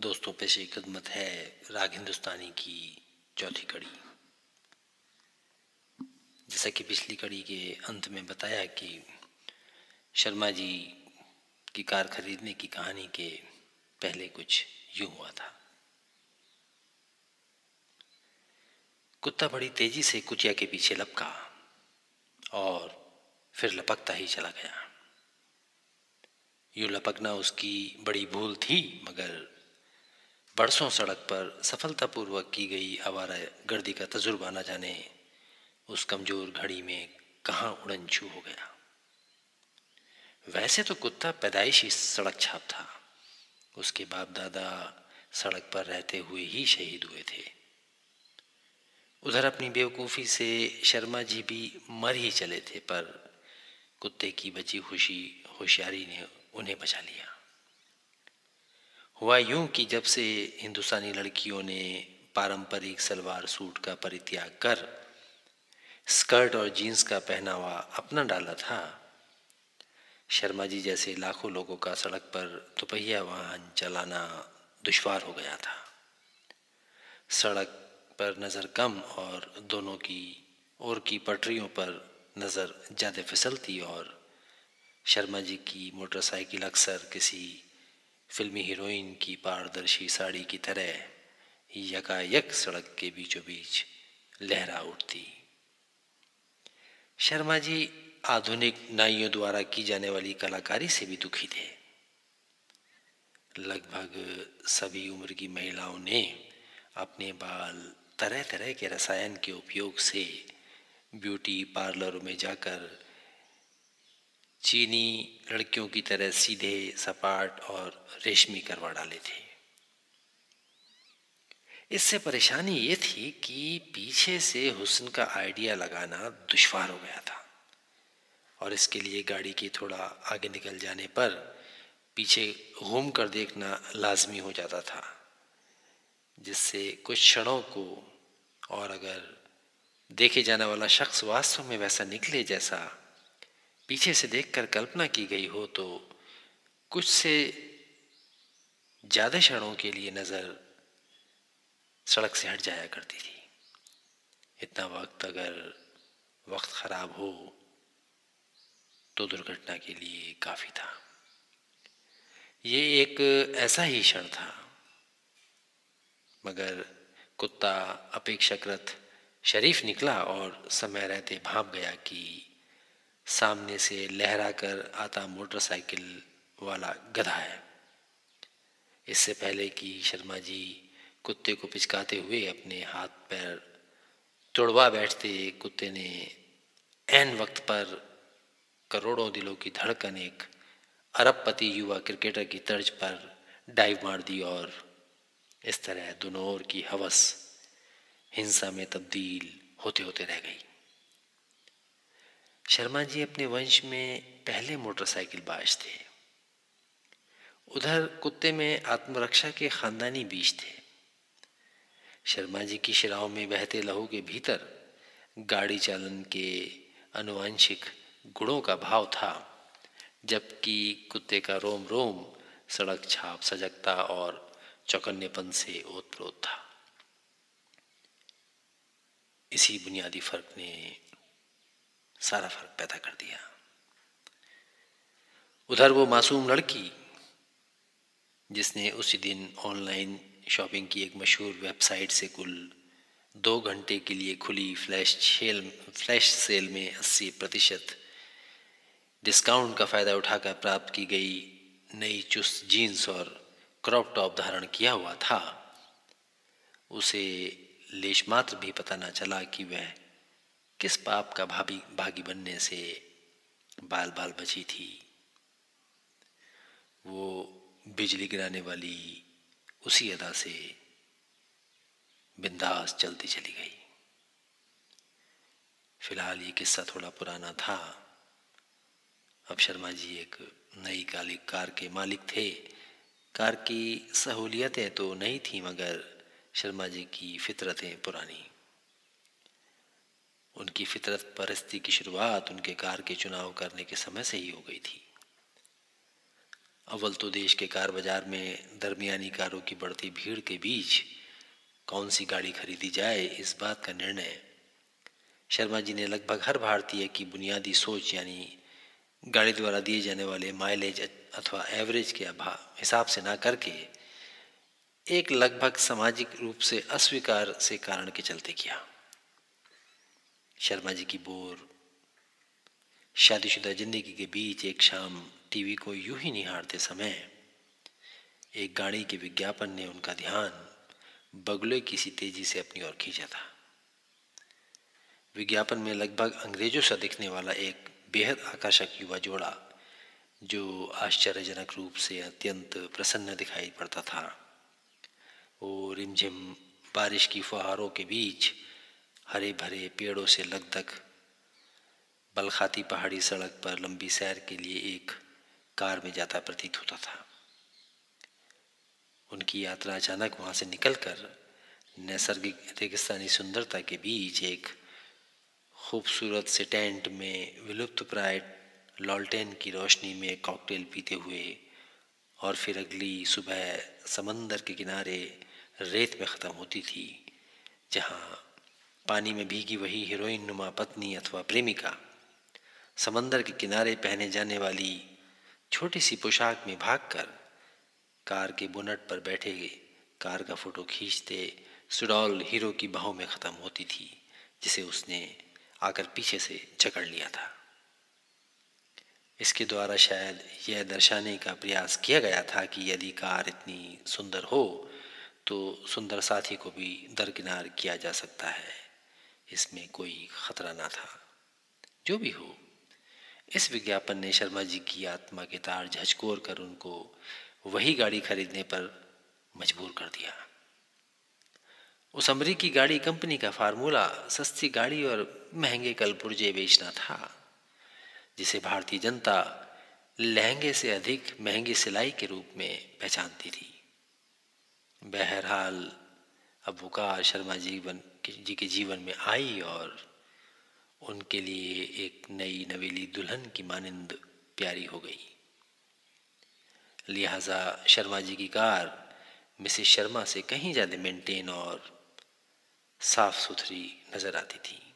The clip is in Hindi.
दोस्तों पेश खदमत है, राग हिंदुस्तानी की चौथी कड़ी। जैसा कि पिछली कड़ी के अंत में बताया कि शर्मा जी की कार खरीदने की कहानी के पहले कुछ यूँ हुआ था। कुत्ता बड़ी तेज़ी से कुचिया के पीछे लपका और फिर लपकता ही चला गया। यूँ लपकना उसकी बड़ी भूल थी, मगर बरसों सड़क पर सफलतापूर्वक की गई आवारा गर्दी का तजुर्बा न जाने उस कमज़ोर घड़ी में कहाँ उड़न छू हो गया। वैसे तो कुत्ता पैदाइशी सड़क छाप था। उसके बाप दादा सड़क पर रहते हुए ही शहीद हुए थे। उधर अपनी बेवकूफ़ी से शर्मा जी भी मर ही चले थे, पर कुत्ते की बची खुशी होशियारी ने उन्हें बचा लिया। हुआ यूँ कि जब से हिंदुस्तानी लड़कियों ने पारंपरिक सलवार सूट का परित्याग कर स्कर्ट और जीन्स का पहनावा अपना डाला था, शर्मा जी जैसे लाखों लोगों का सड़क पर दोपहिया वाहन चलाना दुश्वार हो गया था। सड़क पर नज़र कम और दोनों की और की पटरियों पर नज़र ज़्यादा फिसलती और शर्मा जी की मोटरसाइकिल अक्सर किसी फिल्मी हीरोइन की पारदर्शी साड़ी की तरह यकायक सड़क के बीचों बीच लहरा उठती। शर्मा जी आधुनिक नाइयों द्वारा की जाने वाली कलाकारी से भी दुखी थे। लगभग सभी उम्र की महिलाओं ने अपने बाल तरह तरह के रसायन के उपयोग से ब्यूटी पार्लरों में जाकर चीनी लड़कियों की तरह सीधे सपाट और रेशमी करवा डाले थे। इससे परेशानी ये थी कि पीछे से हुसन का आइडिया लगाना दुश्वार हो गया था और इसके लिए गाड़ी के थोड़ा आगे निकल जाने पर पीछे घूम कर देखना लाजमी हो जाता था, जिससे कुछ क्षणों को और अगर देखे जाने वाला शख्स वास्तव में वैसा निकले जैसा पीछे से देखकर कल्पना की गई हो तो कुछ से ज़्यादा क्षणों के लिए नज़र सड़क से हट जाया करती थी। इतना वक्त अगर वक्त ख़राब हो तो दुर्घटना के लिए काफ़ी था। ये एक ऐसा ही क्षण था, मगर कुत्ता अपेक्षाकृत शरीफ निकला और समय रहते भाप गया कि सामने से लहरा कर आता मोटरसाइकिल वाला गधा है। इससे पहले कि शर्मा जी कुत्ते को पिचकाते हुए अपने हाथ पैर तोड़वा बैठते कुत्ते ने एन वक्त पर करोड़ों दिलों की धड़कन एक अरबपति युवा क्रिकेटर की तर्ज पर डाइव मार दी और इस तरह दोनों की हवस, हिंसा में तब्दील होते होते रह गई। शर्मा जी अपने वंश में पहले मोटरसाइकिल बाज थे। उधर कुत्ते में आत्मरक्षा के खानदानी बीज थे। शर्मा जी की शिराओं में बहते लहू के भीतर गाड़ी चालन के अनुवांशिक गुणों का भाव था, जबकि कुत्ते का रोम रोम सड़क छाप, सजगता और चौकन्नेपन से ओतप्रोत था। इसी बुनियादी फ़र्क ने सारा फ़र्क पैदा कर दिया। उधर वो मासूम लड़की, जिसने उसी दिन ऑनलाइन शॉपिंग की एक मशहूर वेबसाइट से कुल दो घंटे के लिए खुली फ्लैश सेल फ्लैश सेल में अस्सी प्रतिशत डिस्काउंट का फ़ायदा उठाकर प्राप्त की गई नई चुस्त जीन्स और क्रॉप टॉप धारण किया हुआ था। उसे लेशमात्र भी पता न चला कि वह किस पाप का भाभी, भागी बनने से बाल बाल बची थी? वो बिजली गिराने वाली उसी अदा से बिंदास चलती चली गई। फ़िलहाल ये किस्सा थोड़ा पुराना था। अब शर्मा जी एक नई काली, कार के मालिक थे। कार की सहूलियतें तो नहीं थी, मगर शर्मा जी की फितरतें पुरानी। उनकी फितरत परस्ती की शुरुआत उनके कार के चुनाव करने के समय से ही हो गई थी। अव्वल तो देश के कार बाज़ार में दरमियानी कारों की बढ़ती भीड़ के बीच कौन सी गाड़ी खरीदी जाए, इस बात का निर्णय। शर्मा जी ने लगभग हर भारतीय की बुनियादी सोच, यानी गाड़ी द्वारा दिए जाने वाले माइलेज अथवा एवरेज के अभाव हिसाब से ना करके एक लगभग सामाजिक रूप से अस्वीकार से कारण के चलते किया। शर्मा जी की बोर, शादीशुदा ज़िंदगी के बीच एक शाम टीवी को यूँ ही निहारते समय एक गाड़ी के विज्ञापन ने उनका ध्यान बगुले की सी तेज़ी से अपनी ओर खींचा था। विज्ञापन में लगभग अंग्रेज़ों सा दिखने वाला एक बेहद आकर्षक युवा जोड़ा, जो आश्चर्यजनक रूप से अत्यंत प्रसन्न दिखाई पड़ता था। वो रिमझिम बारिश की फुहारों के बीच हरे भरे पेड़ों से लगधक बलखाती पहाड़ी सड़क पर लंबी सैर के लिए एक कार में जाता प्रतीत होता था। उनकी यात्रा अचानक वहाँ से निकलकर नैसर्गिक, रेगिस्तानी सुंदरता के बीच एक खूबसूरत से टेंट में विलुप्त प्राय लॉल्टेन की रोशनी में कॉकटेल पीते हुए और फिर अगली सुबह समंदर के किनारे रेत में ख़त्म होती थी, जहाँ पानी में भीगी वही हीरोइन नुमा पत्नी अथवा प्रेमिका। समंदर के किनारे पहने जाने वाली छोटी सी पोशाक में भागकर कार के बोनट पर बैठे कार का फ़ोटो खींचते सुडौल हीरो की बाहों में ख़त्म होती थी, जिसे उसने आकर पीछे से जकड़ लिया था। इसके द्वारा शायद यह दर्शाने का प्रयास किया गया था कि यदि कार इतनी सुंदर हो तो सुंदर साथी को भी दरकिनार किया जा सकता है। इसमें कोई खतरा ना था। जो भी हो, इस विज्ञापन ने शर्मा जी की आत्मा के तार झचकोर कर उनको वही गाड़ी खरीदने पर मजबूर कर दिया। उस अमरीकी गाड़ी कंपनी का फार्मूला सस्ती गाड़ी और महँगे कल पुर्जे बेचना था, जिसे भारतीय जनता लहंगे से अधिक महँगी सिलाई के रूप में पहचानती थी। बहरहाल अब बुकार शर्मा जीवन जी के जीवन में आई और उनके लिए एक नई नवेली दुल्हन की मानंद प्यारी हो गई। लिहाजा शर्मा जी की कार मिसेस शर्मा से कहीं ज़्यादा मेंटेन और साफ़ सुथरी नज़र आती थी।